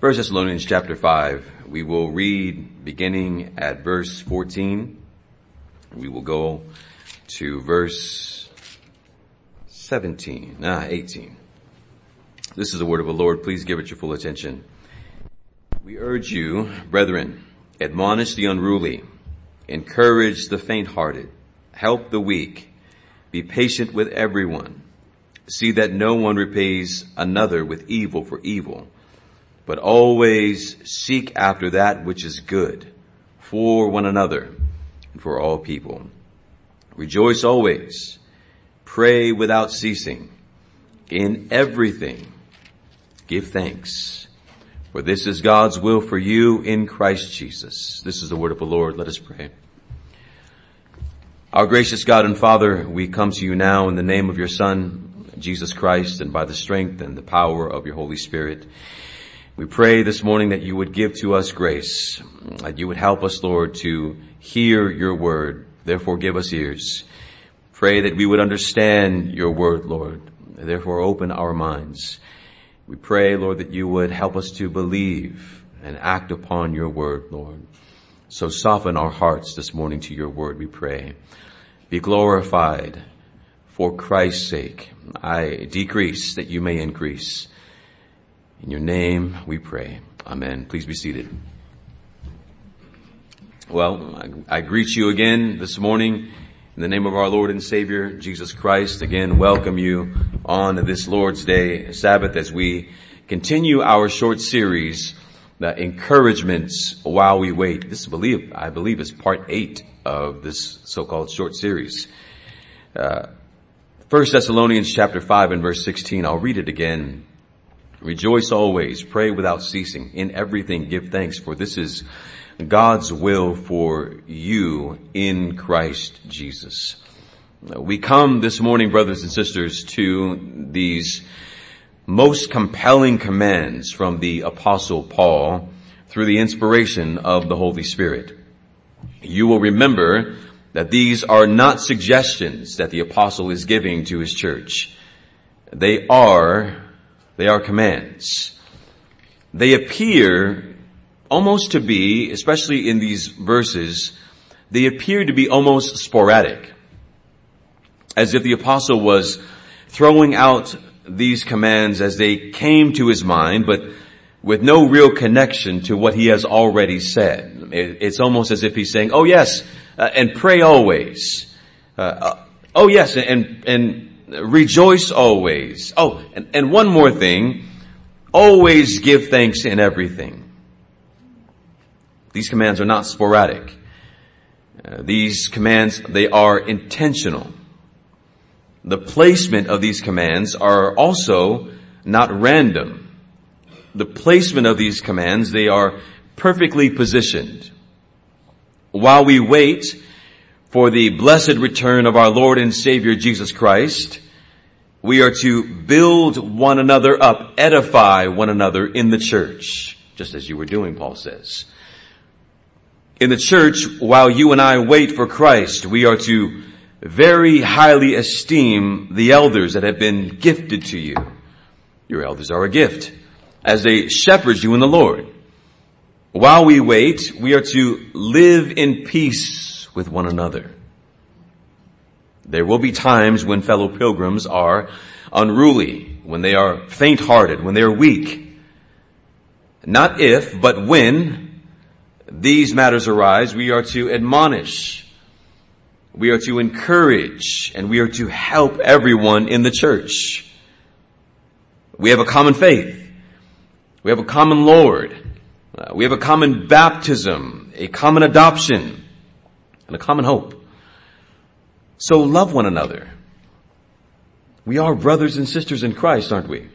1 Thessalonians chapter 5. We will read beginning at verse 14. We will go to verse 17, ah, 18. This is the word of the Lord. Please give it your full attention. We urge you, brethren, admonish the unruly, encourage the faint-hearted, help the weak, be patient with everyone. See that no one repays another with evil for evil but always seek after that which is good for one another and for all people. Rejoice always. Pray without ceasing. In everything, give thanks. For this is God's will for you in Christ Jesus. This is the word of the Lord. Let us pray. Our gracious God and Father, we come to you now in the name of your Son, Jesus Christ, and by the strength and the power of your Holy Spirit. We pray this morning that you would give to us grace, that you would help us, Lord, to hear your word. Therefore give us ears. Pray that we would understand your word, Lord. Therefore open our minds. We pray, Lord, that you would help us to believe and act upon your word, Lord. So soften our hearts this morning to your word, we pray. Be glorified for Christ's sake. I decrease that you may increase. In your name we pray. Amen. Please be seated. Well, I, I, greet you again this morning in the name of our Lord and Savior, Jesus Christ. Again, welcome you on this Lord's Day Sabbath as we continue our short series, the encouragements while we wait. This believe, I believe is part eight of this so-called short series. Uh, First Thessalonians chapter 5 and verse 16. I'll read it again. Rejoice always, pray without ceasing, in everything give thanks, for this is God's will for you in Christ Jesus. We come this morning, brothers and sisters, to these most compelling commands from the apostle Paul through the inspiration of the Holy Spirit. You will remember that these are not suggestions that the apostle is giving to his church. They are they are commands. They appear almost to be, especially in these verses, they appear to be almost sporadic. As if the apostle was throwing out these commands as they came to his mind, but with no real connection to what he has already said. It's almost as if he's saying, oh yes, uh, and pray always. Uh, uh, oh yes, and, and rejoice always. Oh, and, and one more thing. Always give thanks in everything. These commands are not sporadic. Uh, these commands, they are intentional. The placement of these commands are also not random. The placement of these commands, they are perfectly positioned. While we wait for the blessed return of our Lord and Savior Jesus Christ, we are to build one another up, edify one another in the church, just as you were doing, Paul says. In the church, while you and I wait for Christ, we are to very highly esteem the elders that have been gifted to you. Your elders are a gift as they shepherd you in the Lord. While we wait, we are to live in peace with one another. There will be times when fellow pilgrims are unruly, when they are faint-hearted, when they are weak. Not if, but when these matters arise, we are to admonish, we are to encourage, and we are to help everyone in the church. We have a common faith. We have a common Lord. Uh, we have a common baptism, a common adoption and a common hope. So love one another. We are brothers and sisters in Christ, aren't we?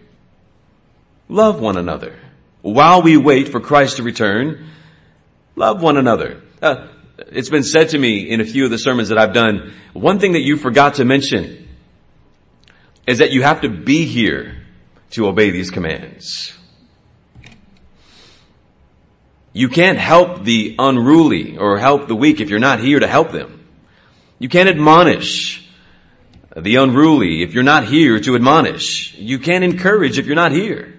Love one another. While we wait for Christ to return, love one another. Uh, it's been said to me in a few of the sermons that I've done, one thing that you forgot to mention is that you have to be here to obey these commands. You can't help the unruly or help the weak if you're not here to help them. You can't admonish the unruly if you're not here to admonish. You can't encourage if you're not here.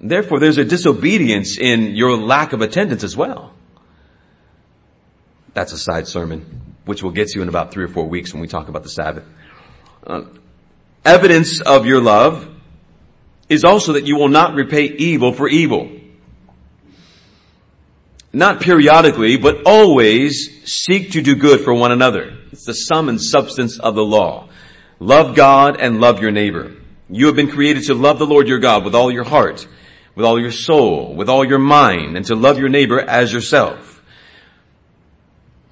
Therefore, there's a disobedience in your lack of attendance as well. That's a side sermon, which we'll get to in about three or four weeks when we talk about the Sabbath. Uh, evidence of your love is also that you will not repay evil for evil. Not periodically, but always seek to do good for one another. It's the sum and substance of the law. Love God and love your neighbor. You have been created to love the Lord your God with all your heart, with all your soul, with all your mind, and to love your neighbor as yourself.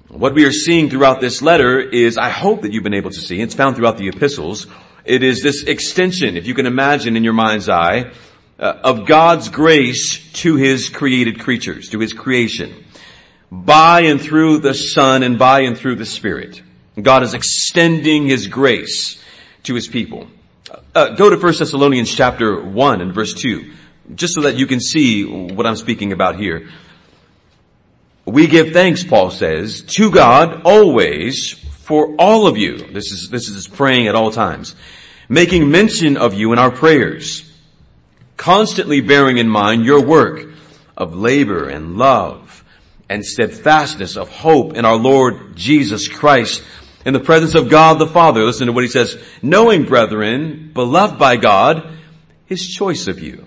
What we are seeing throughout this letter is, I hope that you've been able to see, it's found throughout the epistles, it is this extension, if you can imagine in your mind's eye, of God's grace to His created creatures, to His creation, by and through the Son and by and through the Spirit. God is extending His grace to His people. Uh, go to 1 Thessalonians chapter 1 and verse 2 just so that you can see what I'm speaking about here. We give thanks, Paul says, to God always for all of you. This is, this is praying at all times. Making mention of you in our prayers. Constantly bearing in mind your work of labor and love and steadfastness of hope in our Lord Jesus Christ in the presence of God the Father. Listen to what he says. Knowing brethren, beloved by God, his choice of you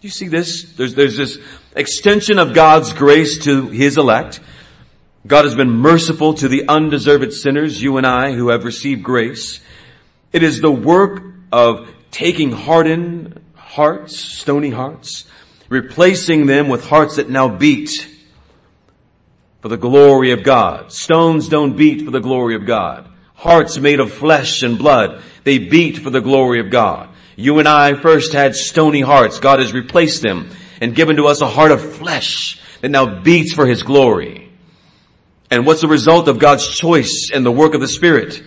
do you see this? There's, there's this extension of God's grace to His elect. God has been merciful to the undeserved sinners, you and I, who have received grace. It is the work of taking hardened hearts, stony hearts, replacing them with hearts that now beat for the glory of God. Stones don't beat for the glory of God. Hearts made of flesh and blood, they beat for the glory of God. You and I first had stony hearts. God has replaced them and given to us a heart of flesh that now beats for His glory. And what's the result of God's choice and the work of the Spirit?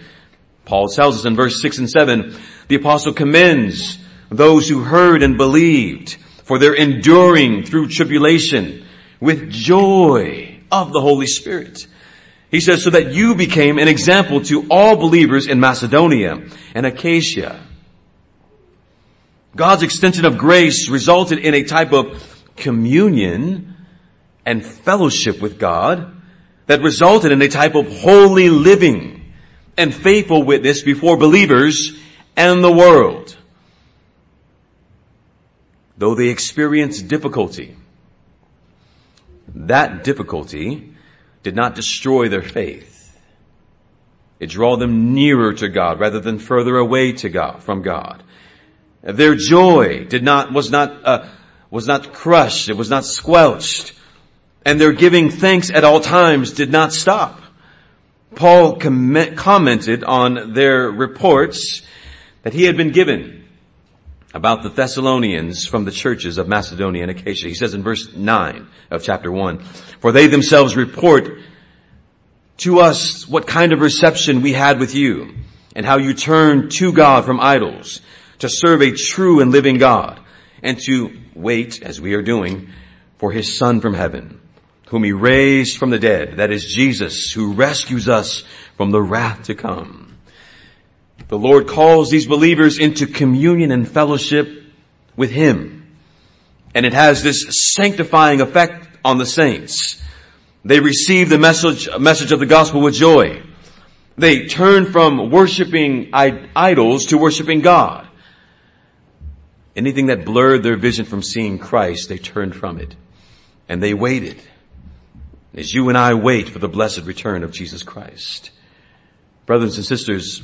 Paul tells us in verse 6 and 7, the apostle commends those who heard and believed for their enduring through tribulation with joy of the Holy Spirit. He says, so that you became an example to all believers in Macedonia and Achaia. God's extension of grace resulted in a type of communion and fellowship with God that resulted in a type of holy living and faithful witness before believers and the world. Though they experienced difficulty, that difficulty did not destroy their faith. It drew them nearer to God rather than further away to God, from God. Their joy did not, was not, uh, was not crushed. It was not squelched. And their giving thanks at all times did not stop. Paul com- commented on their reports that he had been given about the Thessalonians from the churches of Macedonia and Achaia. He says in verse 9 of chapter 1, For they themselves report to us what kind of reception we had with you and how you turned to God from idols to serve a true and living God and to wait, as we are doing, for his son from heaven, whom he raised from the dead. That is Jesus who rescues us from the wrath to come. The Lord calls these believers into communion and fellowship with him. And it has this sanctifying effect on the saints. They receive the message, message of the gospel with joy. They turn from worshiping idols to worshiping God. Anything that blurred their vision from seeing Christ, they turned from it. And they waited. As you and I wait for the blessed return of Jesus Christ. Brothers and sisters,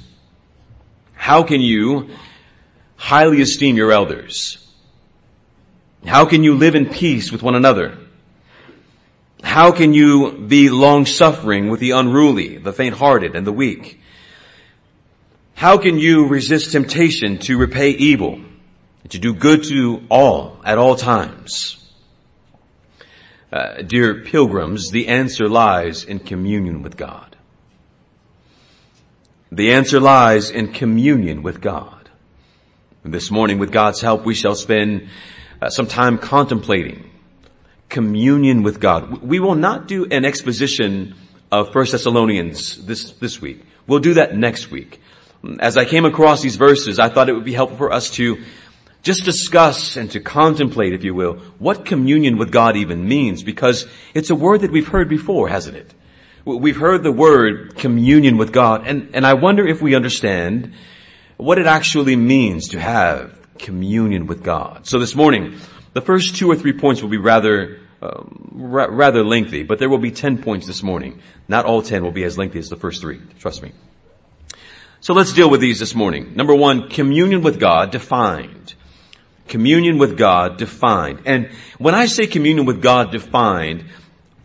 how can you highly esteem your elders? How can you live in peace with one another? How can you be long suffering with the unruly, the faint hearted, and the weak? How can you resist temptation to repay evil? to do good to all at all times. Uh, dear pilgrims, the answer lies in communion with God. The answer lies in communion with God. And this morning, with God's help, we shall spend uh, some time contemplating communion with God. We will not do an exposition of First Thessalonians this, this week. We'll do that next week. As I came across these verses, I thought it would be helpful for us to just discuss and to contemplate, if you will, what communion with God even means because it's a word that we've heard before, hasn't it? We've heard the word communion with God and, and I wonder if we understand what it actually means to have communion with God. So this morning, the first two or three points will be rather um, ra- rather lengthy, but there will be 10 points this morning. Not all 10 will be as lengthy as the first three. Trust me. So let's deal with these this morning. Number one, communion with God defined. Communion with God defined. And when I say communion with God defined,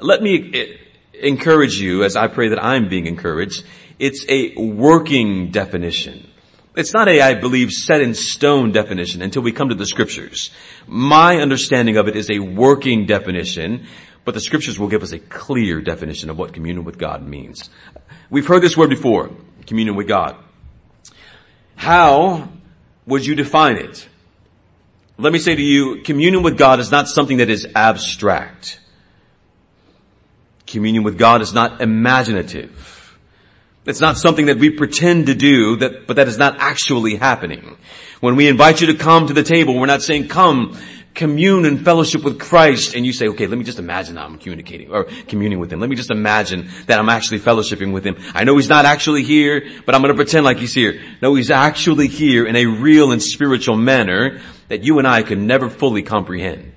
let me eh, encourage you as I pray that I'm being encouraged. It's a working definition. It's not a, I believe, set in stone definition until we come to the scriptures. My understanding of it is a working definition, but the scriptures will give us a clear definition of what communion with God means. We've heard this word before, communion with God. How would you define it? Let me say to you, communion with God is not something that is abstract. Communion with God is not imaginative. It's not something that we pretend to do, that, but that is not actually happening. When we invite you to come to the table, we're not saying come, commune and fellowship with Christ, and you say, okay, let me just imagine I'm communicating or communing with Him. Let me just imagine that I'm actually fellowshipping with Him. I know He's not actually here, but I'm gonna pretend like He's here. No, He's actually here in a real and spiritual manner that you and I can never fully comprehend.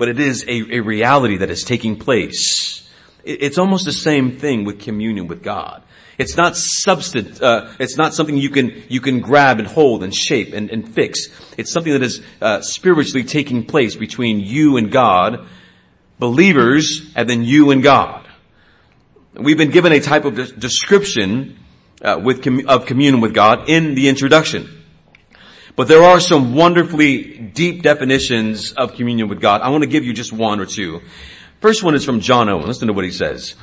But it is a, a reality that is taking place it's almost the same thing with communion with God. It's not substance, uh, it's not something you can, you can grab and hold and shape and, and fix. It's something that is uh, spiritually taking place between you and God, believers, and then you and God. We've been given a type of de- description uh, with of communion with God in the introduction. But there are some wonderfully deep definitions of communion with God. I want to give you just one or two. First one is from John Owen. Listen to what he says.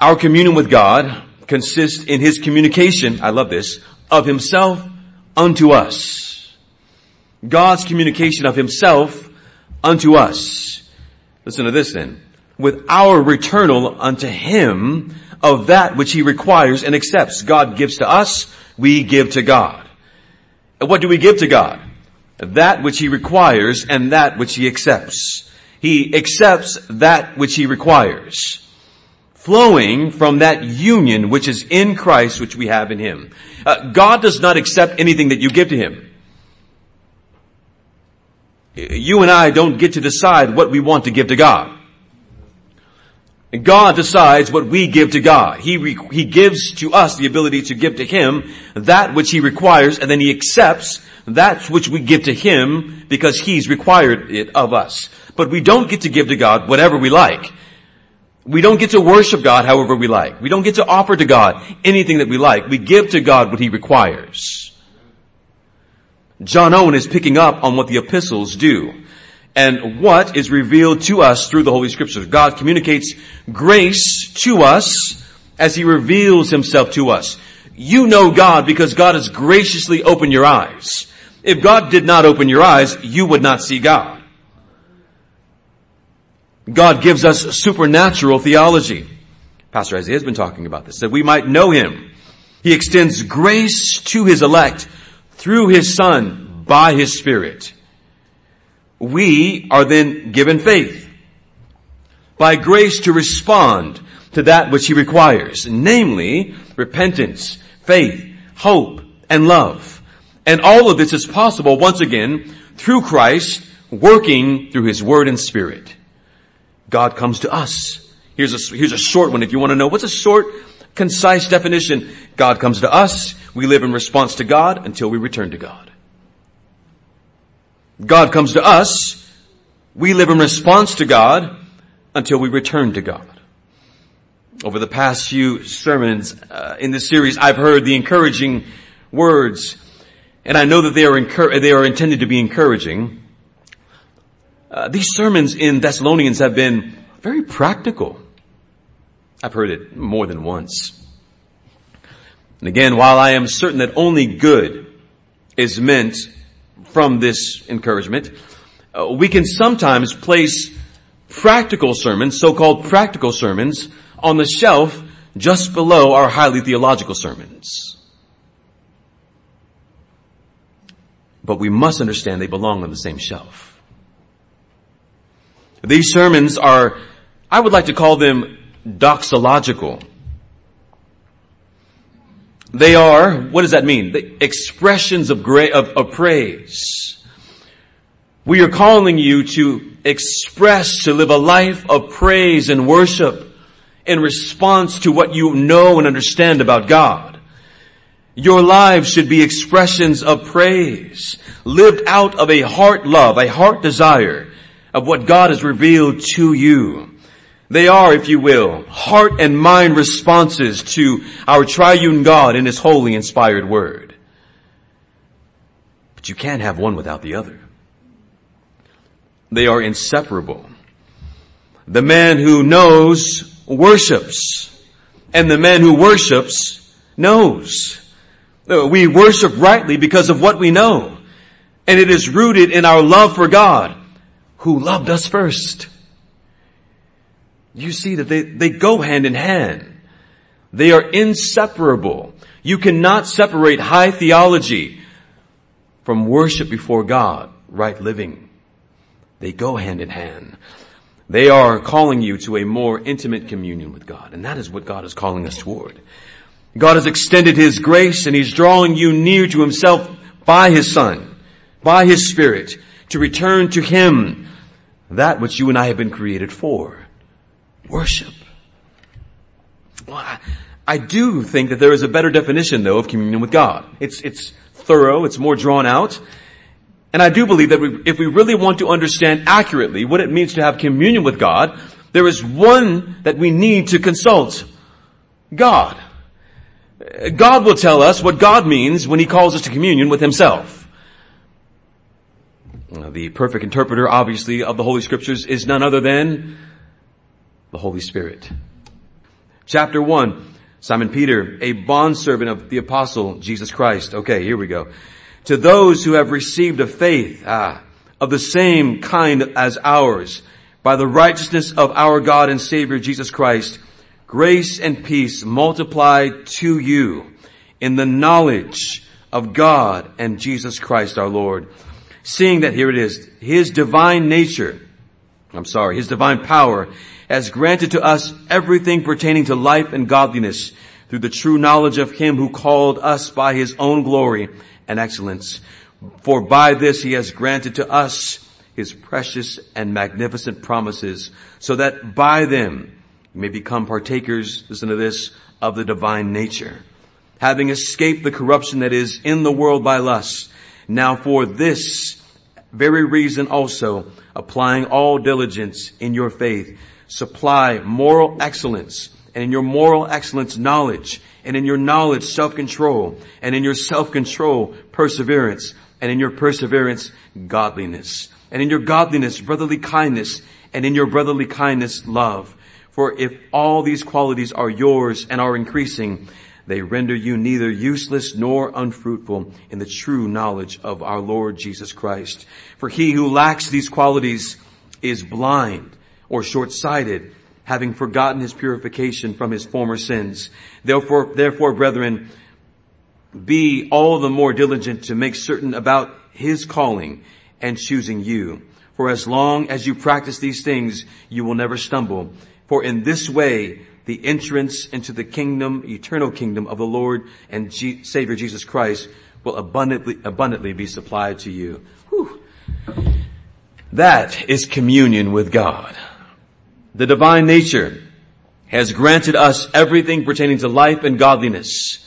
Our communion with God consists in his communication, I love this, of himself unto us. God's communication of himself unto us. Listen to this then. With our returnal unto him of that which he requires and accepts. God gives to us, we give to God. What do we give to God? That which he requires and that which he accepts. He accepts that which he requires. Flowing from that union which is in Christ, which we have in him. Uh, God does not accept anything that you give to him. You and I don't get to decide what we want to give to God. God decides what we give to God. He, re- He gives to us the ability to give to Him that which He requires and then He accepts that which we give to Him because He's required it of us. But we don't get to give to God whatever we like. We don't get to worship God however we like. We don't get to offer to God anything that we like. We give to God what He requires. John Owen is picking up on what the epistles do and what is revealed to us through the Holy Scriptures. God communicates grace to us as He reveals Himself to us. You know God because God has graciously opened your eyes. If God did not open your eyes, you would not see God. God gives us supernatural theology. Pastor Isaiah has been talking about this, that we might know Him. He extends grace to His elect through His Son by His Spirit. We are then given faith by grace to respond to that which He requires, namely repentance, faith, hope, and love. And all of this is possible once again through Christ working through His Word and Spirit. God comes to us. Here's a, here's a short one if you want to know. What's a short, concise definition? God comes to us. We live in response to God until we return to God. God comes to us. We live in response to God until we return to God. Over the past few sermons uh, in this series, I've heard the encouraging words, and I know that they are, they are intended to be encouraging. Uh, these sermons in Thessalonians have been very practical. I've heard it more than once. And again, while I am certain that only good is meant from this encouragement, uh, we can sometimes place practical sermons, so-called practical sermons, on the shelf just below our highly theological sermons. but we must understand they belong on the same shelf. These sermons are, I would like to call them doxological. They are, what does that mean? The expressions of, gra- of, of praise. We are calling you to express, to live a life of praise and worship in response to what you know and understand about God. Your lives should be expressions of praise, lived out of a heart love, a heart desire of what God has revealed to you. They are, if you will, heart and mind responses to our triune God in His holy inspired word. But you can't have one without the other. They are inseparable. The man who knows worships and the man who worships knows. Uh, we worship rightly because of what we know. And it is rooted in our love for God who loved us first. You see that they, they go hand in hand. They are inseparable. You cannot separate high theology from worship before God, right living. They go hand in hand. They are calling you to a more intimate communion with God, and that is what God is calling us toward. God has extended His grace and He's drawing you near to Himself by His Son, by His Spirit, to return to Him that which you and I have been created for. Worship. Well, I, I do think that there is a better definition though of communion with God. It's, it's thorough, it's more drawn out, and I do believe that we, if we really want to understand accurately what it means to have communion with God, there is one that we need to consult. God. God will tell us what God means when He calls us to communion with Himself. The perfect interpreter, obviously, of the Holy Scriptures is none other than the Holy Spirit. Chapter 1, Simon Peter, a bondservant of the apostle Jesus Christ. Okay, here we go to those who have received a faith ah, of the same kind as ours by the righteousness of our God and Savior Jesus Christ, grace and peace multiply to you in the knowledge of God and Jesus Christ our Lord. Seeing that here it is, His divine nature, I'm sorry, His divine power has granted to us everything pertaining to life and godliness through the true knowledge of Him who called us by His own glory and excellence. For by this he has granted to us his precious and magnificent promises so that by them you may become partakers, listen to this, of the divine nature. Having escaped the corruption that is in the world by lust. Now for this very reason also, applying all diligence in your faith, supply moral excellence and in your moral excellence knowledge and in your knowledge, self-control, and in your self-control, perseverance, and in your perseverance, godliness, and in your godliness, brotherly kindness, and in your brotherly kindness, love. For if all these qualities are yours and are increasing, they render you neither useless nor unfruitful in the true knowledge of our Lord Jesus Christ. For he who lacks these qualities is blind or short-sighted, having forgotten his purification from his former sins. Therefore, therefore, brethren, be all the more diligent to make certain about his calling and choosing you. For as long as you practice these things, you will never stumble. For in this way, the entrance into the kingdom, eternal kingdom of the Lord and G- Savior Jesus Christ will abundantly, abundantly be supplied to you. Whew. That is communion with God. The divine nature has granted us everything pertaining to life and godliness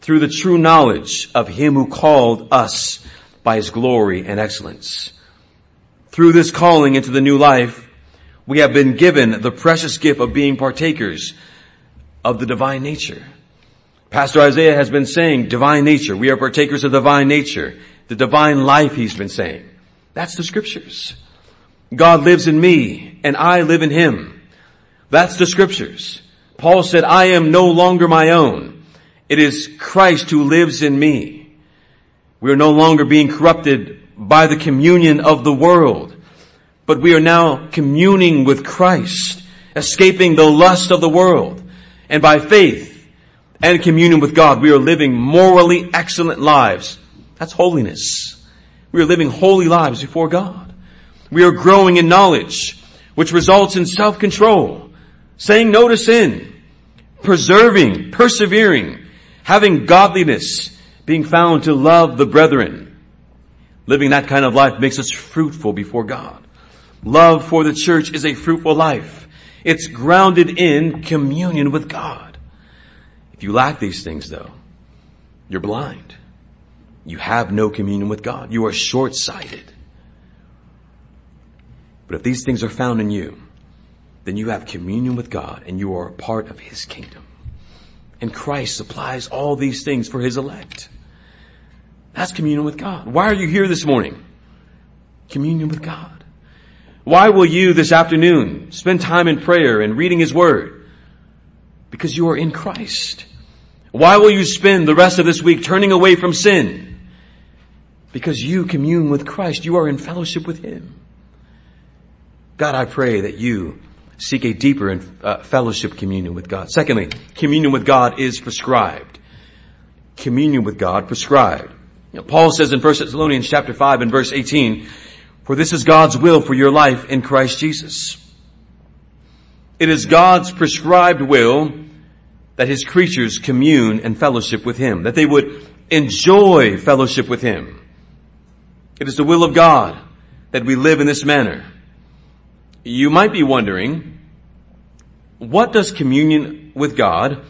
through the true knowledge of Him who called us by His glory and excellence. Through this calling into the new life, we have been given the precious gift of being partakers of the divine nature. Pastor Isaiah has been saying divine nature. We are partakers of divine nature. The divine life he's been saying. That's the scriptures. God lives in me and I live in him. That's the scriptures. Paul said, I am no longer my own. It is Christ who lives in me. We are no longer being corrupted by the communion of the world, but we are now communing with Christ, escaping the lust of the world. And by faith and communion with God, we are living morally excellent lives. That's holiness. We are living holy lives before God. We are growing in knowledge, which results in self-control, saying no to sin, preserving, persevering, having godliness, being found to love the brethren. Living that kind of life makes us fruitful before God. Love for the church is a fruitful life. It's grounded in communion with God. If you lack these things though, you're blind. You have no communion with God. You are short-sighted. But if these things are found in you, then you have communion with God and you are a part of His kingdom. And Christ supplies all these things for His elect. That's communion with God. Why are you here this morning? Communion with God. Why will you this afternoon spend time in prayer and reading His Word? Because you are in Christ. Why will you spend the rest of this week turning away from sin? Because you commune with Christ. You are in fellowship with Him. God, I pray that you seek a deeper uh, fellowship communion with God. Secondly, communion with God is prescribed. Communion with God prescribed. You know, Paul says in 1 Thessalonians chapter 5 and verse 18, for this is God's will for your life in Christ Jesus. It is God's prescribed will that his creatures commune and fellowship with him, that they would enjoy fellowship with him. It is the will of God that we live in this manner. You might be wondering, what does communion with God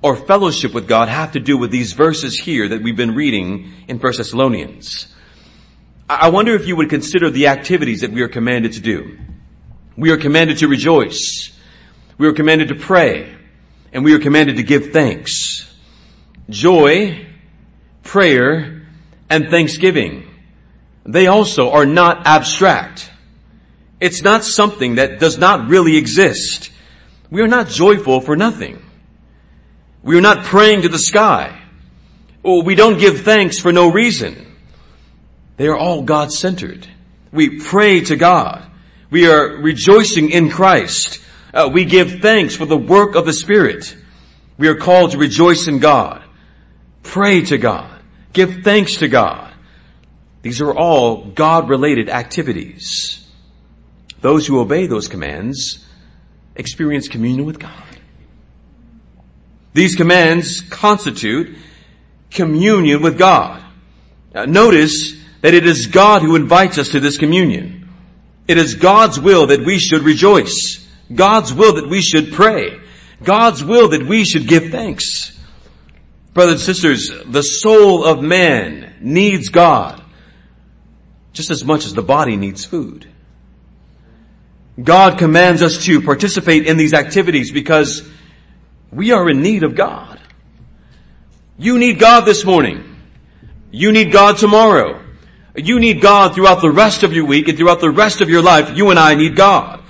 or fellowship with God have to do with these verses here that we've been reading in 1 Thessalonians? I wonder if you would consider the activities that we are commanded to do. We are commanded to rejoice. We are commanded to pray. And we are commanded to give thanks. Joy, prayer, and thanksgiving. They also are not abstract. It's not something that does not really exist. We are not joyful for nothing. We are not praying to the sky. Or we don't give thanks for no reason. They are all God-centered. We pray to God. We are rejoicing in Christ. Uh, we give thanks for the work of the Spirit. We are called to rejoice in God. Pray to God. Give thanks to God. These are all God-related activities. Those who obey those commands experience communion with God. These commands constitute communion with God. Now, notice that it is God who invites us to this communion. It is God's will that we should rejoice. God's will that we should pray. God's will that we should give thanks. Brothers and sisters, the soul of man needs God just as much as the body needs food. God commands us to participate in these activities because we are in need of God. You need God this morning. You need God tomorrow. You need God throughout the rest of your week and throughout the rest of your life. You and I need God.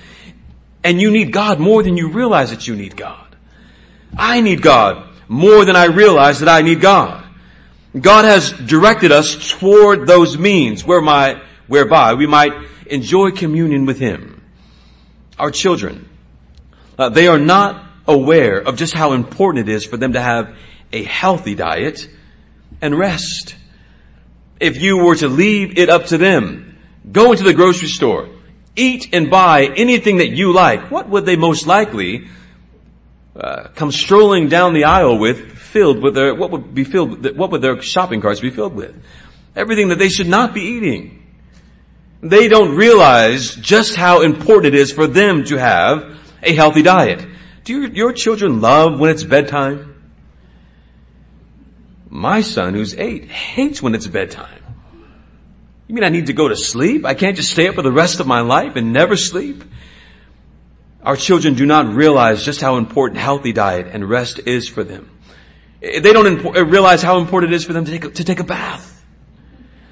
And you need God more than you realize that you need God. I need God more than I realize that I need God. God has directed us toward those means where my, whereby we might enjoy communion with Him our children, uh, they are not aware of just how important it is for them to have a healthy diet and rest. If you were to leave it up to them, go into the grocery store, eat and buy anything that you like, what would they most likely uh, come strolling down the aisle with, filled with their, what would be filled, what would their shopping carts be filled with? Everything that they should not be eating. They don't realize just how important it is for them to have a healthy diet. Do your, your children love when it's bedtime? My son, who's eight, hates when it's bedtime. You mean I need to go to sleep? I can't just stay up for the rest of my life and never sleep? Our children do not realize just how important healthy diet and rest is for them. They don't impo- realize how important it is for them to take, a, to take a bath,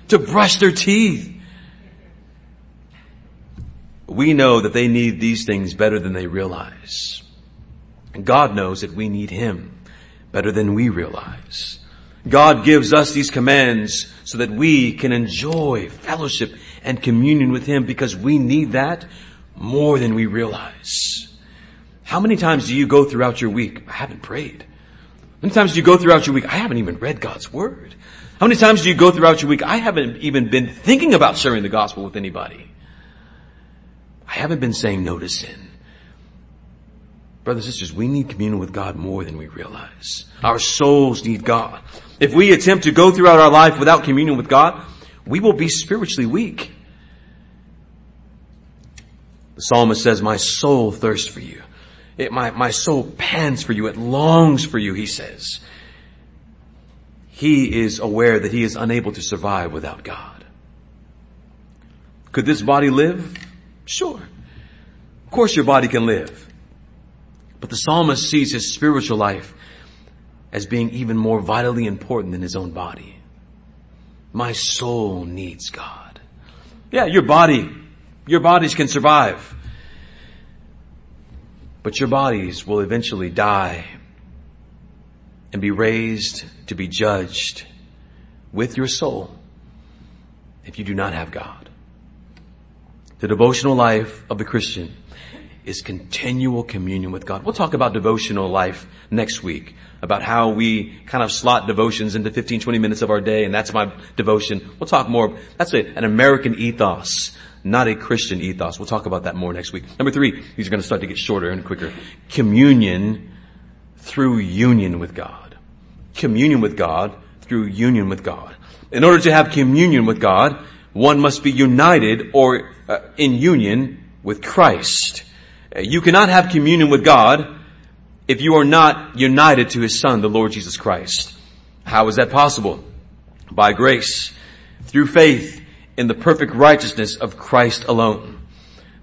to brush their teeth, we know that they need these things better than they realize. And God knows that we need Him better than we realize. God gives us these commands so that we can enjoy fellowship and communion with Him because we need that more than we realize. How many times do you go throughout your week? I haven't prayed. How many times do you go throughout your week? I haven't even read God's Word. How many times do you go throughout your week? I haven't even been thinking about sharing the gospel with anybody. Haven't been saying no to sin. Brothers and sisters, we need communion with God more than we realize. Our souls need God. If we attempt to go throughout our life without communion with God, we will be spiritually weak. The psalmist says, my soul thirsts for you. It, my, my soul pants for you. It longs for you, he says. He is aware that he is unable to survive without God. Could this body live? Sure. Of course your body can live. But the psalmist sees his spiritual life as being even more vitally important than his own body. My soul needs God. Yeah, your body, your bodies can survive. But your bodies will eventually die and be raised to be judged with your soul if you do not have God. The devotional life of the Christian is continual communion with God. We'll talk about devotional life next week, about how we kind of slot devotions into 15, 20 minutes of our day, and that's my devotion. We'll talk more. That's a, an American ethos, not a Christian ethos. We'll talk about that more next week. Number three, these are going to start to get shorter and quicker. Communion through union with God. Communion with God through union with God. In order to have communion with God, one must be united or uh, in union with Christ. You cannot have communion with God if you are not united to His Son, the Lord Jesus Christ. How is that possible? By grace, through faith in the perfect righteousness of Christ alone.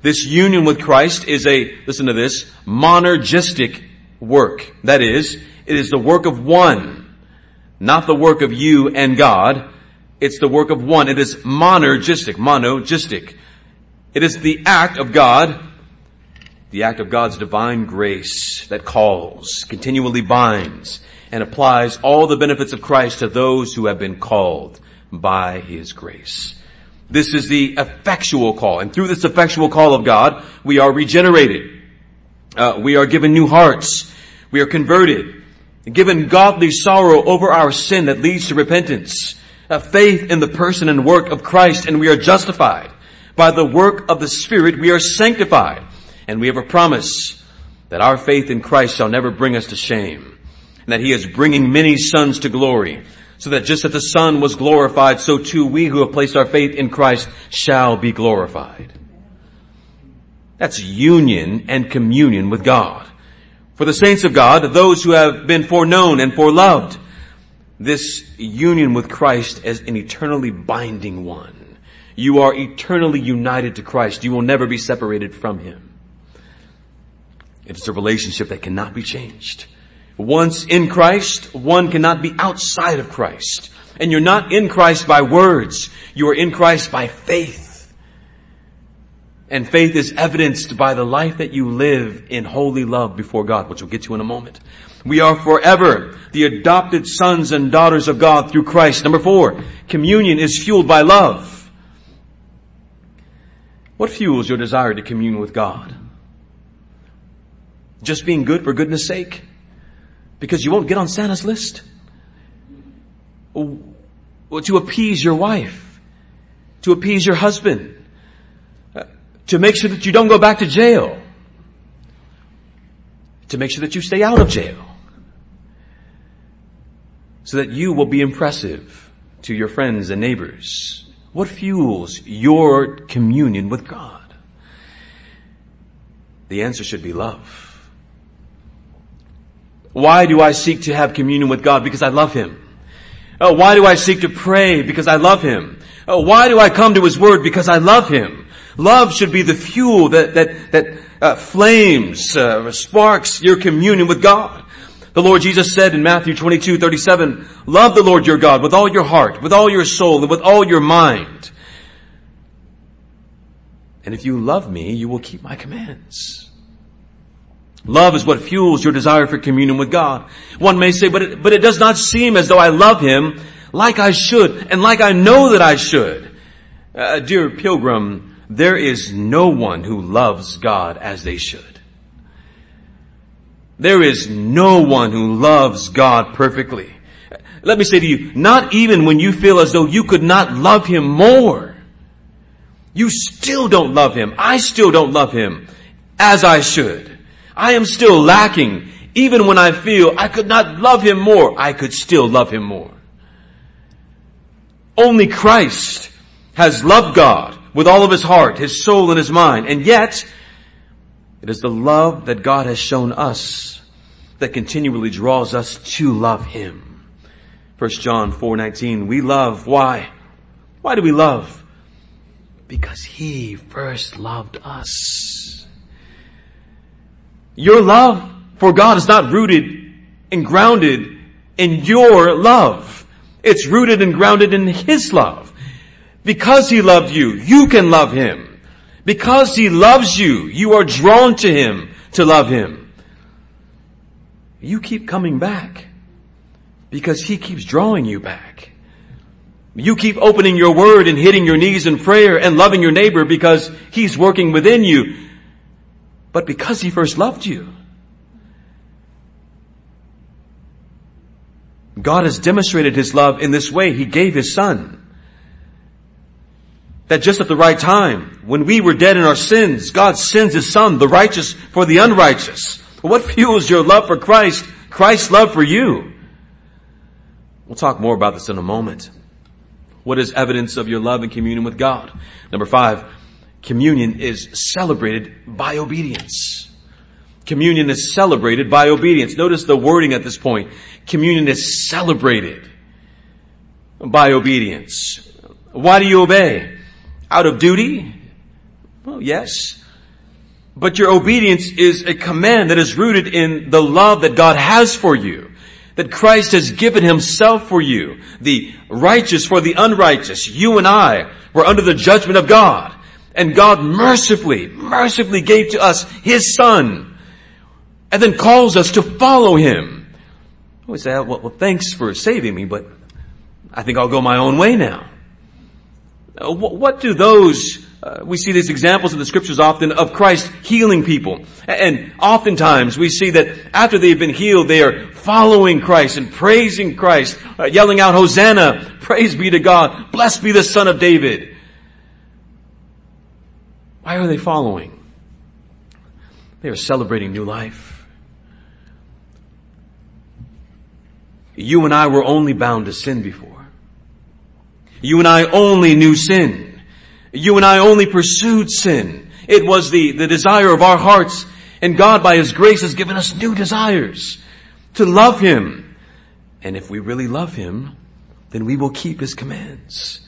This union with Christ is a, listen to this, monergistic work. That is, it is the work of one, not the work of you and God. It's the work of one. It is monergistic, monogistic. It is the act of God the act of God's divine grace that calls, continually binds, and applies all the benefits of Christ to those who have been called by His grace. This is the effectual call, and through this effectual call of God, we are regenerated. Uh, we are given new hearts. We are converted, given godly sorrow over our sin that leads to repentance, a faith in the person and work of Christ, and we are justified. By the work of the Spirit, we are sanctified. And we have a promise that our faith in Christ shall never bring us to shame. And that He is bringing many sons to glory. So that just as the Son was glorified, so too we who have placed our faith in Christ shall be glorified. That's union and communion with God. For the saints of God, those who have been foreknown and foreloved, this union with Christ as an eternally binding one. You are eternally united to Christ. You will never be separated from Him. It is a relationship that cannot be changed. Once in Christ, one cannot be outside of Christ. And you're not in Christ by words. You are in Christ by faith. And faith is evidenced by the life that you live in holy love before God, which we'll get to in a moment. We are forever the adopted sons and daughters of God through Christ. Number four, communion is fueled by love. What fuels your desire to commune with God? Just being good for goodness sake? Because you won't get on Santa's list? Well, to appease your wife, to appease your husband, uh, to make sure that you don't go back to jail, to make sure that you stay out of jail, so that you will be impressive to your friends and neighbors. What fuels your communion with God? The answer should be love. Why do I seek to have communion with God? Because I love Him. Oh, why do I seek to pray? Because I love Him. Oh, why do I come to His Word? Because I love Him. Love should be the fuel that, that, that uh, flames, uh, sparks your communion with God. The Lord Jesus said in Matthew 22, 37, love the Lord your God with all your heart, with all your soul, and with all your mind. And if you love me, you will keep my commands. Love is what fuels your desire for communion with God. One may say, but it, but it does not seem as though I love Him like I should and like I know that I should. Uh, dear pilgrim, there is no one who loves God as they should. There is no one who loves God perfectly. Let me say to you, not even when you feel as though you could not love Him more, you still don't love Him. I still don't love Him as I should. I am still lacking. Even when I feel I could not love Him more, I could still love Him more. Only Christ has loved God with all of his heart, his soul, and his mind. And yet, it is the love that God has shown us that continually draws us to love him. 1 John 4:19 we love why? Why do we love? Because he first loved us. Your love for God is not rooted and grounded in your love. It's rooted and grounded in his love. Because he loved you, you can love him. Because he loves you, you are drawn to him to love him. You keep coming back because he keeps drawing you back. You keep opening your word and hitting your knees in prayer and loving your neighbor because he's working within you. But because he first loved you. God has demonstrated his love in this way. He gave his son. That just at the right time, when we were dead in our sins, God sends his son, the righteous for the unrighteous. What fuels your love for Christ? Christ's love for you. We'll talk more about this in a moment. What is evidence of your love and communion with God? Number five, communion is celebrated by obedience. Communion is celebrated by obedience. Notice the wording at this point. Communion is celebrated by obedience. Why do you obey? Out of duty? Well, yes. But your obedience is a command that is rooted in the love that God has for you that Christ has given himself for you, the righteous for the unrighteous. You and I were under the judgment of God. And God mercifully, mercifully gave to us his son and then calls us to follow him. We say, well, well, thanks for saving me, but I think I'll go my own way now. Uh, what do those uh, we see these examples in the scriptures often of Christ healing people. And oftentimes we see that after they've been healed, they are following Christ and praising Christ, uh, yelling out, Hosanna, praise be to God, blessed be the son of David. Why are they following? They are celebrating new life. You and I were only bound to sin before. You and I only knew sin. You and I only pursued sin. It was the, the desire of our hearts and God by His grace has given us new desires to love Him. And if we really love Him, then we will keep His commands.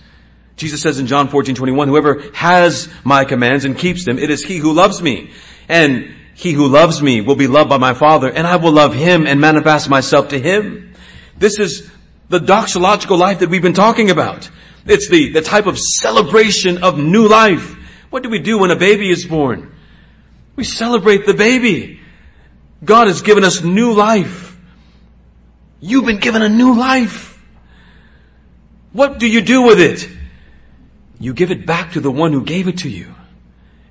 Jesus says in John 14, 21, whoever has my commands and keeps them, it is he who loves me. And he who loves me will be loved by my Father, and I will love him and manifest myself to him. This is the doxological life that we've been talking about. It's the, the type of celebration of new life. What do we do when a baby is born? We celebrate the baby. God has given us new life. You've been given a new life. What do you do with it? You give it back to the one who gave it to you.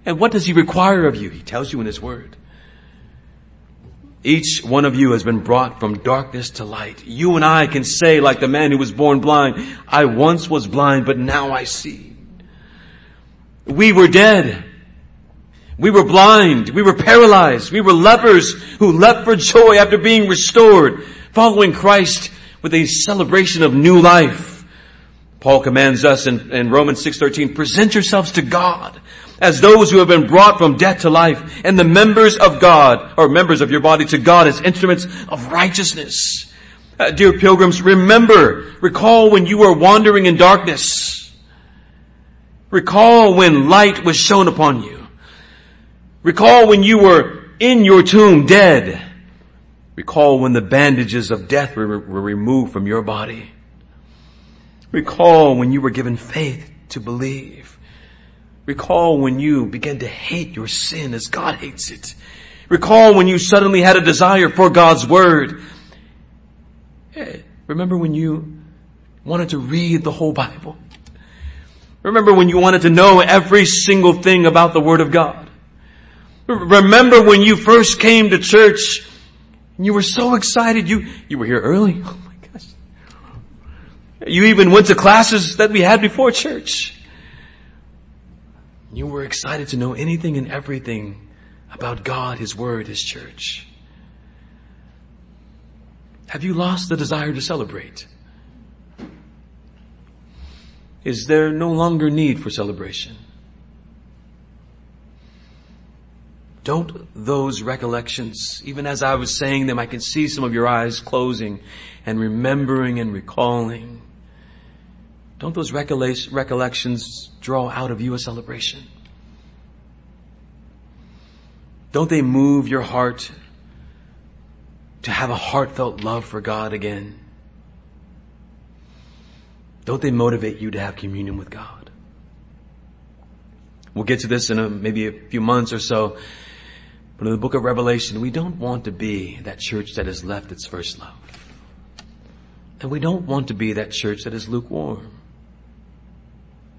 And what does he require of you? He tells you in his word. Each one of you has been brought from darkness to light. You and I can say like the man who was born blind, I once was blind, but now I see. We were dead. We were blind. We were paralyzed. We were lepers who leapt for joy after being restored, following Christ with a celebration of new life. Paul commands us in, in Romans 6.13, present yourselves to God as those who have been brought from death to life and the members of God or members of your body to God as instruments of righteousness. Uh, dear pilgrims, remember, recall when you were wandering in darkness. Recall when light was shown upon you. Recall when you were in your tomb dead. Recall when the bandages of death were, were removed from your body. Recall when you were given faith to believe. Recall when you began to hate your sin as God hates it. Recall when you suddenly had a desire for God's Word. Eh, remember when you wanted to read the whole Bible? Remember when you wanted to know every single thing about the Word of God? Remember when you first came to church and you were so excited. You, you were here early. Oh my gosh. You even went to classes that we had before church. You were excited to know anything and everything about God, His Word, His church. Have you lost the desire to celebrate? Is there no longer need for celebration? Don't those recollections, even as I was saying them, I can see some of your eyes closing and remembering and recalling. Don't those recollections draw out of you a celebration? Don't they move your heart to have a heartfelt love for God again? Don't they motivate you to have communion with God? We'll get to this in a, maybe a few months or so. But in the book of Revelation, we don't want to be that church that has left its first love. And we don't want to be that church that is lukewarm.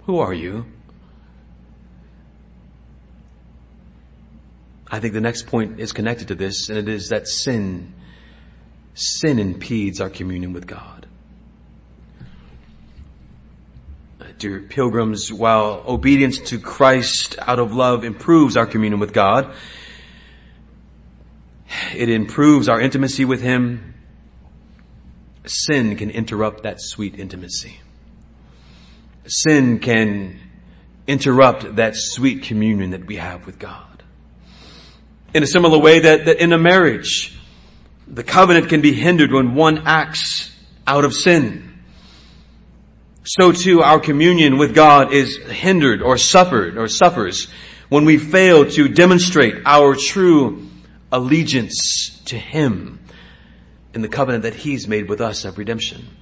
Who are you? I think the next point is connected to this, and it is that sin, sin impedes our communion with God. Dear pilgrims, while obedience to Christ out of love improves our communion with God, it improves our intimacy with Him. Sin can interrupt that sweet intimacy. Sin can interrupt that sweet communion that we have with God. In a similar way that, that in a marriage, the covenant can be hindered when one acts out of sin. So too our communion with God is hindered or suffered or suffers when we fail to demonstrate our true allegiance to Him in the covenant that He's made with us of redemption.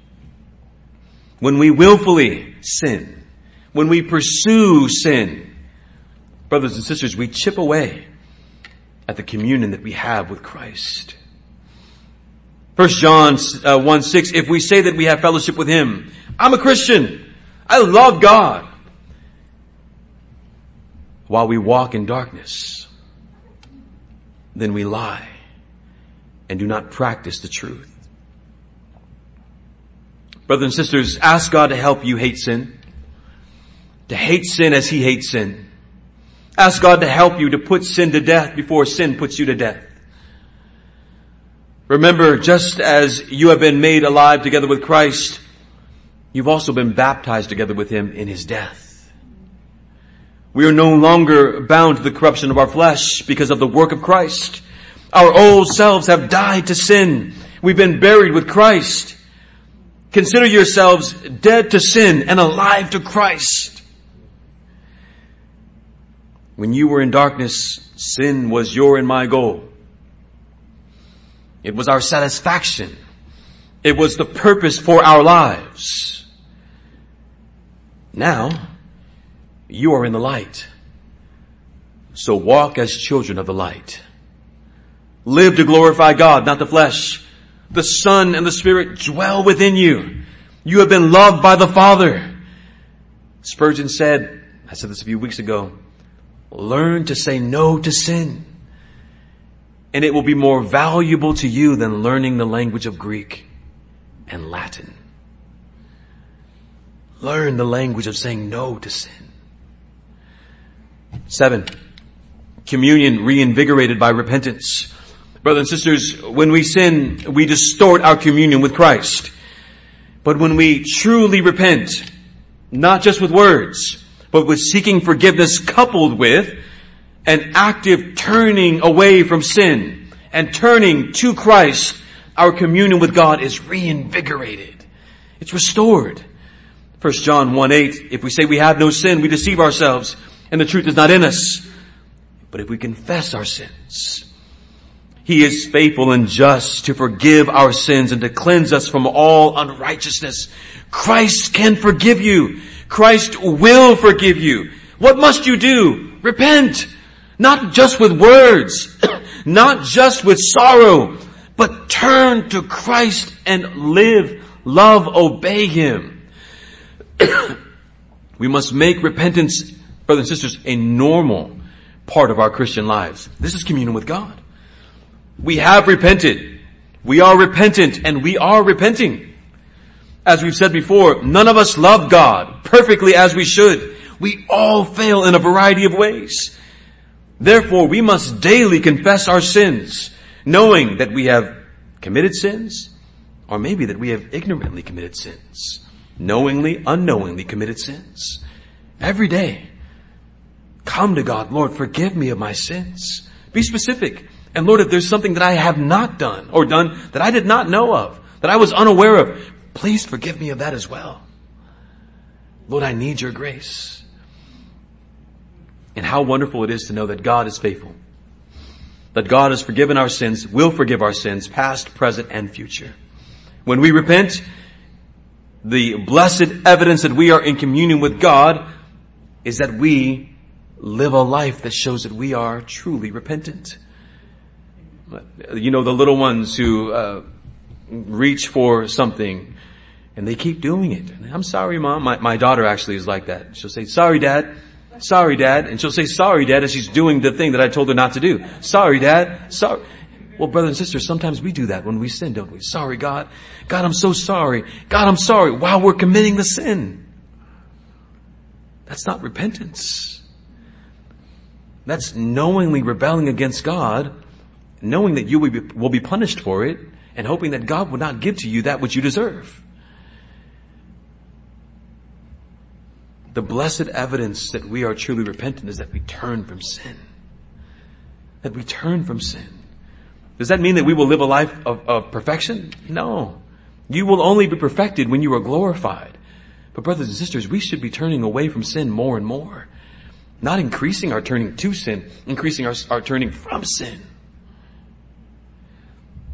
When we willfully sin, when we pursue sin, brothers and sisters, we chip away at the communion that we have with Christ. First John uh, 1 6, if we say that we have fellowship with Him, I'm a Christian. I love God. While we walk in darkness, then we lie and do not practice the truth. Brothers and sisters, ask God to help you hate sin. To hate sin as He hates sin. Ask God to help you to put sin to death before sin puts you to death. Remember, just as you have been made alive together with Christ, you've also been baptized together with Him in His death. We are no longer bound to the corruption of our flesh because of the work of Christ. Our old selves have died to sin. We've been buried with Christ. Consider yourselves dead to sin and alive to Christ. When you were in darkness, sin was your and my goal. It was our satisfaction. It was the purpose for our lives. Now, you are in the light. So walk as children of the light. Live to glorify God, not the flesh. The Son and the Spirit dwell within you. You have been loved by the Father. Spurgeon said, I said this a few weeks ago, learn to say no to sin. And it will be more valuable to you than learning the language of Greek and Latin. Learn the language of saying no to sin. Seven, communion reinvigorated by repentance. Brothers and sisters, when we sin, we distort our communion with Christ. But when we truly repent, not just with words, but with seeking forgiveness coupled with an active turning away from sin and turning to Christ, our communion with God is reinvigorated. It's restored. 1 John 1 8, if we say we have no sin, we deceive ourselves and the truth is not in us. But if we confess our sins, He is faithful and just to forgive our sins and to cleanse us from all unrighteousness. Christ can forgive you. Christ will forgive you. What must you do? Repent. Not just with words, not just with sorrow, but turn to Christ and live, love, obey Him. we must make repentance brothers and sisters, a normal part of our Christian lives. This is communion with God. We have repented. We are repentant and we are repenting. As we've said before, none of us love God perfectly as we should. We all fail in a variety of ways. Therefore, we must daily confess our sins, knowing that we have committed sins, or maybe that we have ignorantly committed sins, knowingly, unknowingly committed sins. Every day, come to God, Lord, forgive me of my sins. Be specific. And Lord, if there's something that I have not done or done that I did not know of, that I was unaware of, please forgive me of that as well. Lord, I need your grace. And how wonderful it is to know that God is faithful. That God has forgiven our sins, will forgive our sins, past, present, and future. When we repent, the blessed evidence that we are in communion with God is that we live a life that shows that we are truly repentant. You know, the little ones who uh, reach for something and they keep doing it. I'm sorry, mom. My, my daughter actually is like that. She'll say, sorry, dad. Sorry, dad. And she'll say, sorry, dad, as she's doing the thing that I told her not to do. Sorry, dad. Sorry. Well, brothers and sisters, sometimes we do that when we sin, don't we? Sorry, God. God, I'm so sorry. God, I'm sorry. While we're committing the sin. That's not repentance. That's knowingly rebelling against God, knowing that you will be, will be punished for it, and hoping that God will not give to you that which you deserve. The blessed evidence that we are truly repentant is that we turn from sin. That we turn from sin. Does that mean that we will live a life of, of perfection? No. You will only be perfected when you are glorified. But brothers and sisters, we should be turning away from sin more and more. Not increasing our turning to sin, increasing our, our turning from sin.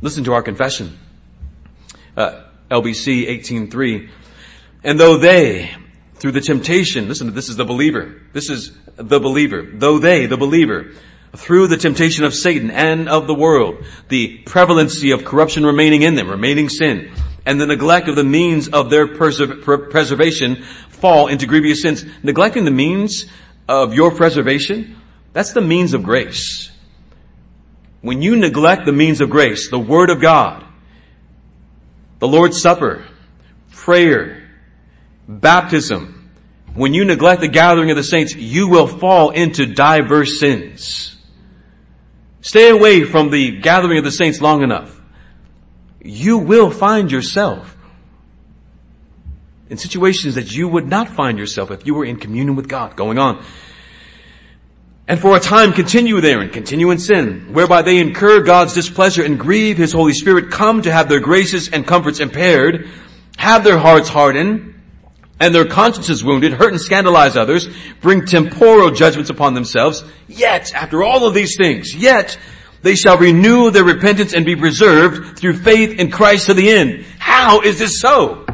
Listen to our confession. Uh, LBC 18.3. And though they, through the temptation, listen, this is the believer. This is the believer. Though they, the believer, through the temptation of Satan and of the world, the prevalency of corruption remaining in them, remaining sin, and the neglect of the means of their preservation fall into grievous sins. Neglecting the means of your preservation, that's the means of grace. When you neglect the means of grace, the Word of God, the Lord's Supper, prayer, baptism, when you neglect the gathering of the saints, you will fall into diverse sins. Stay away from the gathering of the saints long enough. You will find yourself in situations that you would not find yourself if you were in communion with God. Going on. And for a time continue there and continue in sin, whereby they incur God's displeasure and grieve His Holy Spirit, come to have their graces and comforts impaired, have their hearts hardened, and their consciences wounded, hurt and scandalize others, bring temporal judgments upon themselves, yet, after all of these things, yet, they shall renew their repentance and be preserved through faith in Christ to the end. How is this so?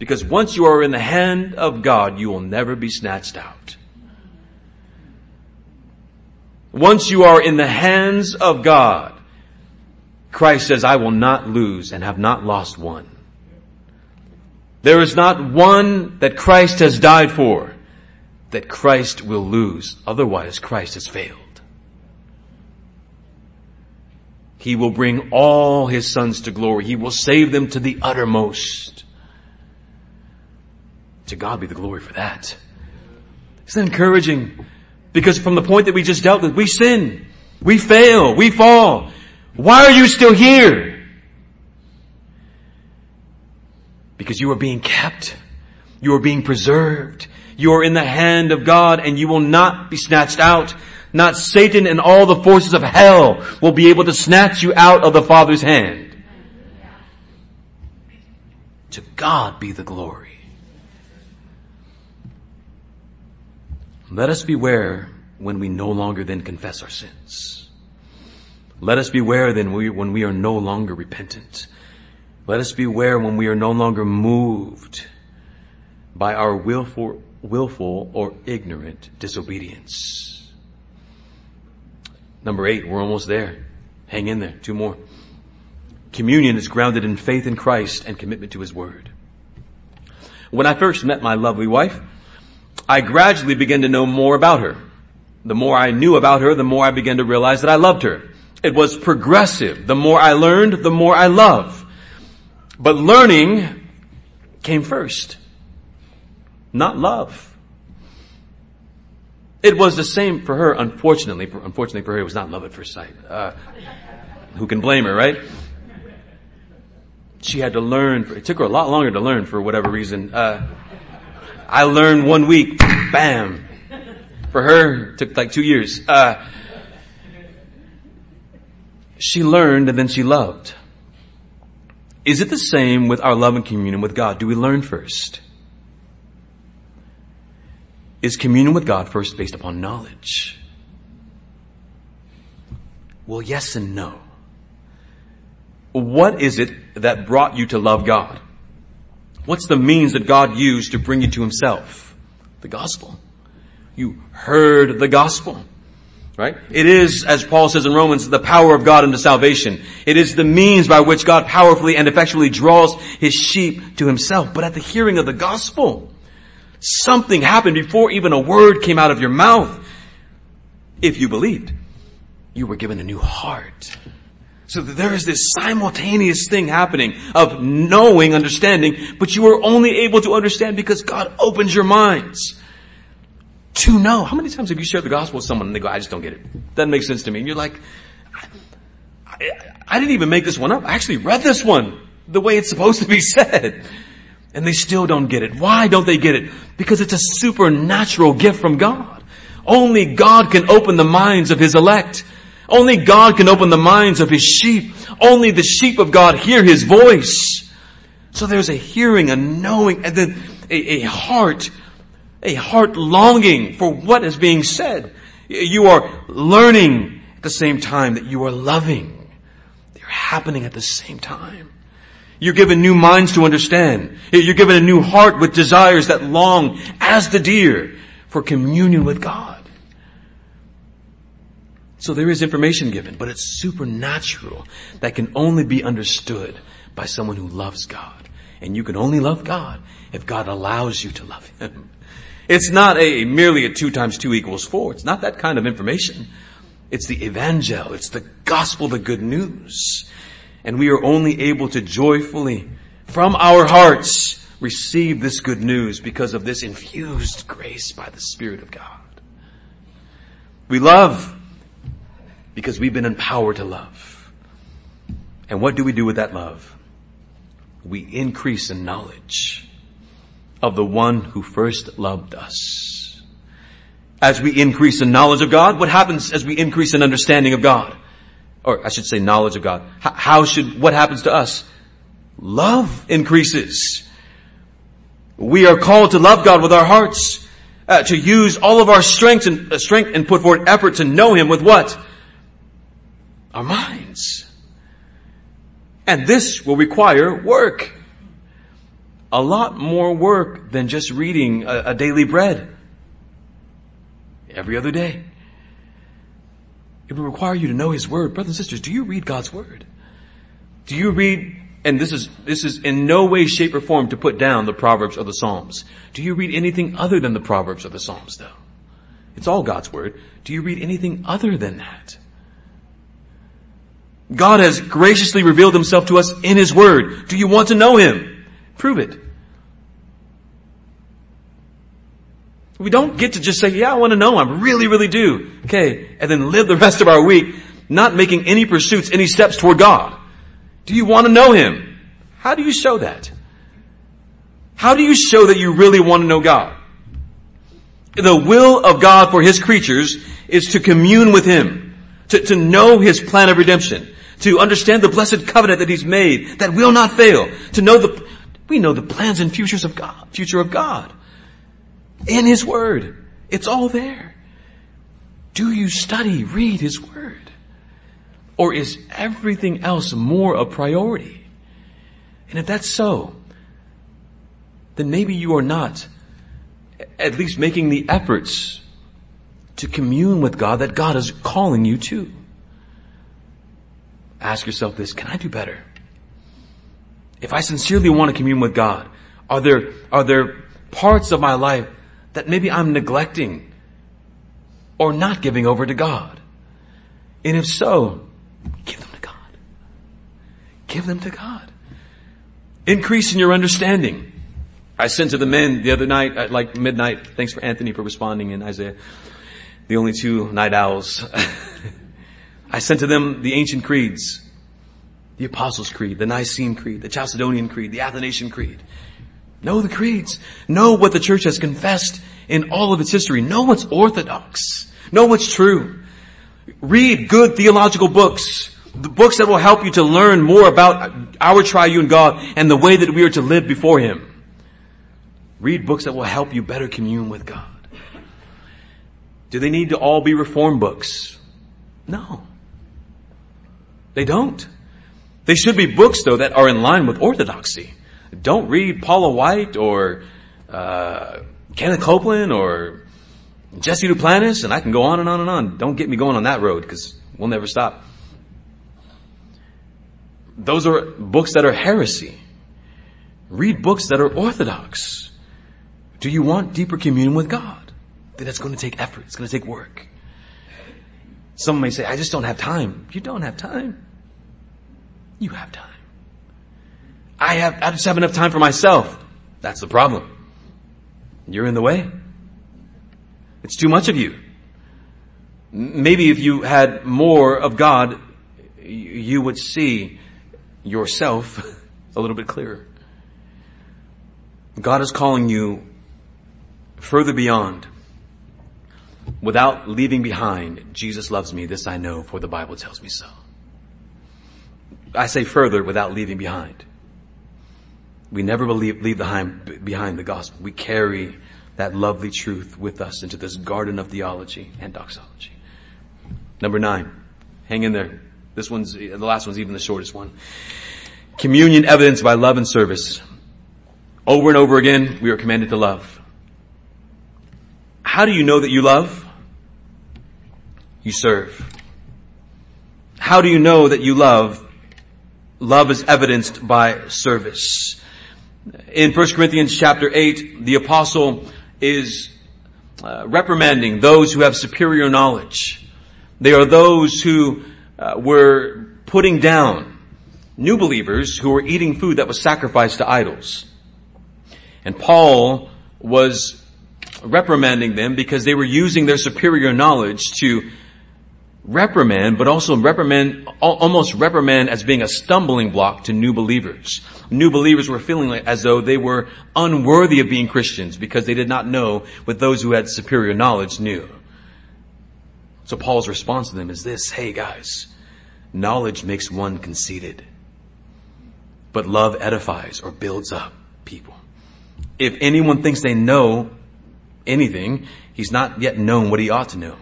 Because once you are in the hand of God, you will never be snatched out. Once you are in the hands of God, Christ says, I will not lose and have not lost one. There is not one that Christ has died for that Christ will lose. Otherwise, Christ has failed. He will bring all his sons to glory. He will save them to the uttermost. To God be the glory for that. Isn't that encouraging? Because from the point that we just dealt with, we sin. We fail. We fall. Why are you still here? Because you are being kept. You are being preserved. You are in the hand of God and you will not be snatched out. Not Satan and all the forces of hell will be able to snatch you out of the Father's hand. To God be the glory. Let us beware when we no longer then confess our sins. Let us beware then when we are no longer repentant. Let us beware when we are no longer moved by our willful, willful or ignorant disobedience. Number eight, we're almost there. Hang in there. Two more. Communion is grounded in faith in Christ and commitment to His Word. When I first met my lovely wife, I gradually began to know more about her. The more I knew about her, the more I began to realize that I loved her. It was progressive. The more I learned, the more I loved. But learning came first. Not love. It was the same for her, unfortunately. Unfortunately for her, it was not love at first sight. Uh, who can blame her, right? She had to learn, it took her a lot longer to learn for whatever reason. Uh, I learned one week, bam. For her, it took like two years. Uh, she learned and then she loved. Is it the same with our love and communion with God? Do we learn first? Is communion with God first based upon knowledge? Well, yes and no. What is it that brought you to love God? What's the means that God used to bring you to himself? The gospel. You heard the gospel. Right? It is, as Paul says in Romans, the power of God unto salvation. It is the means by which God powerfully and effectually draws his sheep to himself. But at the hearing of the gospel, something happened before even a word came out of your mouth. If you believed, you were given a new heart. So there is this simultaneous thing happening of knowing, understanding, but you are only able to understand because God opens your minds to know. How many times have you shared the gospel with someone and they go, I just don't get it. Doesn't make sense to me. And you're like, I, I didn't even make this one up. I actually read this one the way it's supposed to be said. And they still don't get it. Why don't they get it? Because it's a supernatural gift from God. Only God can open the minds of His elect. Only God can open the minds of His sheep. Only the sheep of God hear His voice. So there's a hearing, a knowing, and then a, a heart, a heart longing for what is being said. You are learning at the same time that you are loving. They're happening at the same time. You're given new minds to understand. You're given a new heart with desires that long as the deer for communion with God. So there is information given, but it's supernatural that can only be understood by someone who loves God. And you can only love God if God allows you to love Him. It's not a merely a two times two equals four. It's not that kind of information. It's the evangel. It's the gospel, the good news. And we are only able to joyfully, from our hearts, receive this good news because of this infused grace by the Spirit of God. We love because we've been empowered to love. And what do we do with that love? We increase in knowledge of the one who first loved us. As we increase in knowledge of God, what happens as we increase in understanding of God? Or I should say knowledge of God. How should, what happens to us? Love increases. We are called to love God with our hearts, uh, to use all of our strength and uh, strength and put forth effort to know Him with what? Our minds. And this will require work. A lot more work than just reading a, a daily bread every other day. It will require you to know His Word. Brothers and sisters, do you read God's Word? Do you read, and this is, this is in no way, shape, or form to put down the Proverbs or the Psalms. Do you read anything other than the Proverbs or the Psalms though? It's all God's Word. Do you read anything other than that? God has graciously revealed himself to us in his word. Do you want to know him? Prove it. We don't get to just say, yeah, I want to know him. I really, really do. Okay. And then live the rest of our week not making any pursuits, any steps toward God. Do you want to know him? How do you show that? How do you show that you really want to know God? The will of God for his creatures is to commune with him, to, to know his plan of redemption to understand the blessed covenant that he's made that will not fail, to know the, we know the plans and futures of God, future of God in his word. It's all there. Do you study, read his word? Or is everything else more a priority? And if that's so, then maybe you are not at least making the efforts to commune with God that God is calling you to ask yourself this, can I do better? If I sincerely want to commune with God, are there, are there parts of my life that maybe I'm neglecting or not giving over to God? And if so, give them to God. Give them to God. Increase in your understanding. I sent to the men the other night at like midnight. Thanks for Anthony for responding in Isaiah. The only two night owls. I sent to them the ancient creeds. The Apostles' Creed, the Nicene Creed, the Chalcedonian Creed, the Athanasian Creed. Know the creeds. Know what the church has confessed in all of its history. Know what's orthodox. Know what's true. Read good theological books. The books that will help you to learn more about our triune God and the way that we are to live before Him. Read books that will help you better commune with God. Do they need to all be reform books? No. They don't. They should be books though that are in line with orthodoxy. Don't read Paula White or uh, Kenneth Copeland or Jesse Duplantis, and I can go on and on and on. Don't get me going on that road because we'll never stop. Those are books that are heresy. Read books that are orthodox. Do you want deeper communion with God? Then it's going to take effort. It's going to take work. Some may say, I just don't have time. You don't have time. You have time. I have, I just have enough time for myself. That's the problem. You're in the way. It's too much of you. Maybe if you had more of God, you would see yourself a little bit clearer. God is calling you further beyond without leaving behind, Jesus loves me, this I know, for the Bible tells me so. I say further without leaving behind. We never leave, leave behind, behind the gospel. We carry that lovely truth with us into this garden of theology and doxology. Number nine. Hang in there. This one's, the last one's even the shortest one. Communion evidenced by love and service. Over and over again, we are commanded to love. How do you know that you love? You serve. How do you know that you love? Love is evidenced by service. In 1 Corinthians chapter 8, the apostle is uh, reprimanding those who have superior knowledge. They are those who uh, were putting down new believers who were eating food that was sacrificed to idols. And Paul was reprimanding them because they were using their superior knowledge to reprimand, but also reprimand, almost reprimand as being a stumbling block to new believers. New believers were feeling as though they were unworthy of being Christians because they did not know what those who had superior knowledge knew. So Paul's response to them is this, hey guys, knowledge makes one conceited, but love edifies or builds up people. If anyone thinks they know anything, he's not yet known what he ought to know.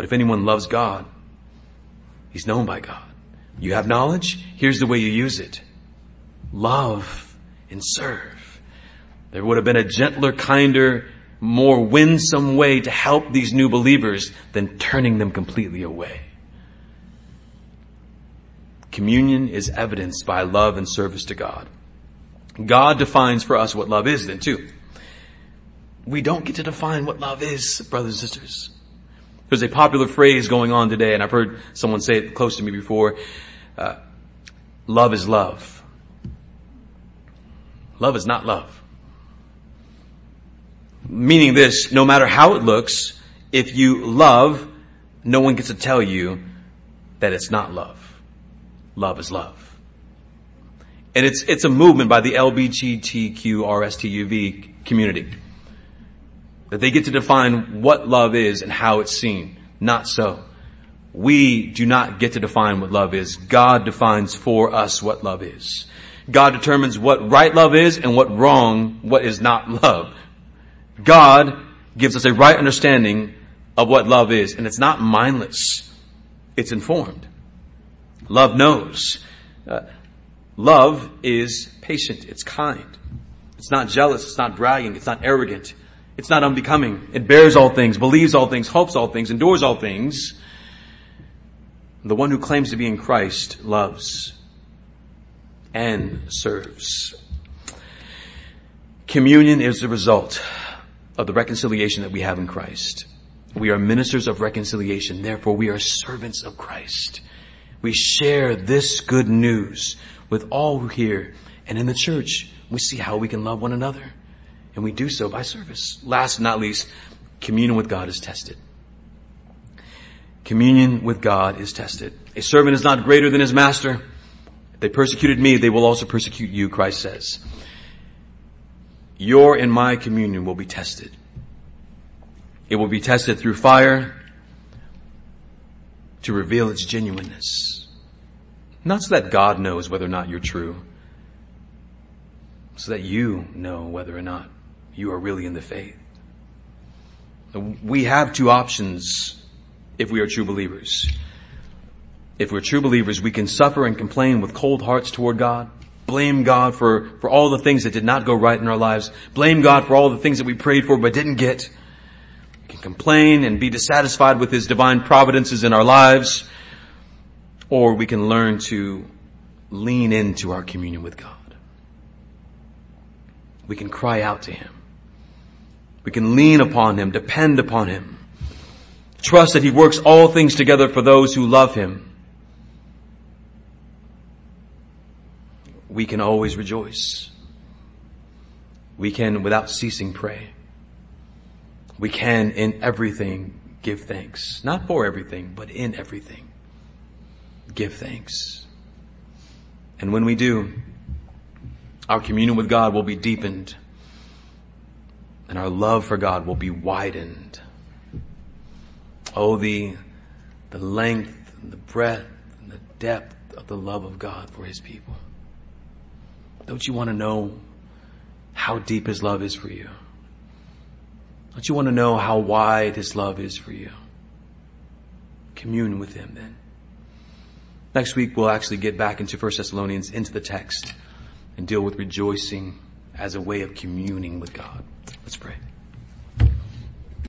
But if anyone loves God, he's known by God. You have knowledge? Here's the way you use it. Love and serve. There would have been a gentler, kinder, more winsome way to help these new believers than turning them completely away. Communion is evidenced by love and service to God. God defines for us what love is then too. We don't get to define what love is, brothers and sisters. There's a popular phrase going on today, and I've heard someone say it close to me before. Uh, love is love. Love is not love. Meaning this, no matter how it looks, if you love, no one gets to tell you that it's not love. Love is love. And it's, it's a movement by the LBGTQRSTUV community that they get to define what love is and how it's seen. Not so. We do not get to define what love is. God defines for us what love is. God determines what right love is and what wrong, what is not love. God gives us a right understanding of what love is, and it's not mindless. It's informed. Love knows. Uh, love is patient. It's kind. It's not jealous. It's not bragging. It's not arrogant. It's not unbecoming. It bears all things, believes all things, hopes all things, endures all things. The one who claims to be in Christ loves and serves. Communion is the result of the reconciliation that we have in Christ. We are ministers of reconciliation. Therefore, we are servants of Christ. We share this good news with all who hear. And in the church, we see how we can love one another. And we do so by service. Last but not least, communion with God is tested. Communion with God is tested. A servant is not greater than his master. If they persecuted me, they will also persecute you, Christ says. Your and my communion will be tested. It will be tested through fire to reveal its genuineness. Not so that God knows whether or not you're true, so that you know whether or not you are really in the faith. We have two options if we are true believers. If we're true believers, we can suffer and complain with cold hearts toward God, blame God for, for all the things that did not go right in our lives, blame God for all the things that we prayed for but didn't get. We can complain and be dissatisfied with His divine providences in our lives, or we can learn to lean into our communion with God. We can cry out to Him. We can lean upon Him, depend upon Him. Trust that He works all things together for those who love Him. We can always rejoice. We can without ceasing pray. We can in everything give thanks. Not for everything, but in everything. Give thanks. And when we do, our communion with God will be deepened and our love for God will be widened. Oh, the, the length and the breadth and the depth of the love of God for His people. Don't you want to know how deep His love is for you? Don't you want to know how wide His love is for you? Commune with Him then. Next week we'll actually get back into 1 Thessalonians, into the text, and deal with rejoicing as a way of communing with God. Let's pray.